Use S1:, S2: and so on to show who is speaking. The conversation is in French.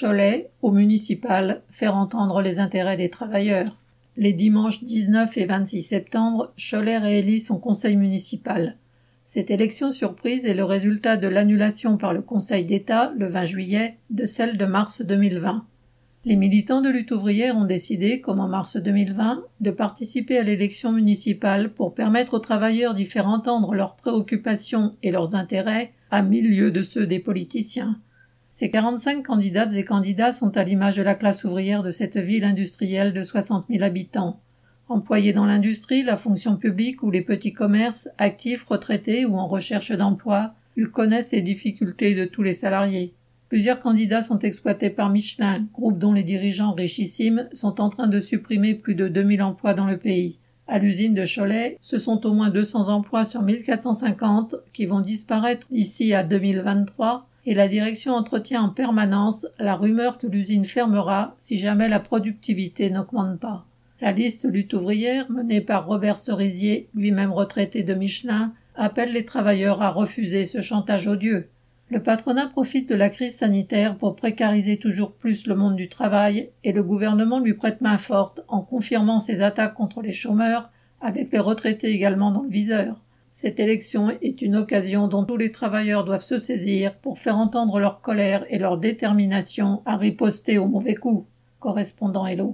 S1: Cholet, au municipal, faire entendre les intérêts des travailleurs. Les dimanches 19 et 26 septembre, Cholet réélit son conseil municipal. Cette élection surprise est le résultat de l'annulation par le Conseil d'État, le 20 juillet, de celle de mars 2020. Les militants de lutte ouvrière ont décidé, comme en mars 2020, de participer à l'élection municipale pour permettre aux travailleurs d'y faire entendre leurs préoccupations et leurs intérêts à mille lieues de ceux des politiciens. Ces 45 candidates et candidats sont à l'image de la classe ouvrière de cette ville industrielle de 60 000 habitants. Employés dans l'industrie, la fonction publique ou les petits commerces, actifs, retraités ou en recherche d'emploi, ils connaissent les difficultés de tous les salariés. Plusieurs candidats sont exploités par Michelin, groupe dont les dirigeants richissimes sont en train de supprimer plus de 2000 emplois dans le pays. À l'usine de Cholet, ce sont au moins 200 emplois sur 1450 qui vont disparaître d'ici à 2023 et la direction entretient en permanence la rumeur que l'usine fermera si jamais la productivité n'augmente pas. La liste lutte ouvrière, menée par Robert Cerisier, lui-même retraité de Michelin, appelle les travailleurs à refuser ce chantage odieux. Le patronat profite de la crise sanitaire pour précariser toujours plus le monde du travail et le gouvernement lui prête main forte en confirmant ses attaques contre les chômeurs, avec les retraités également dans le viseur. Cette élection est une occasion dont tous les travailleurs doivent se saisir pour faire entendre leur colère et leur détermination à riposter au mauvais coup. Correspondant Hello.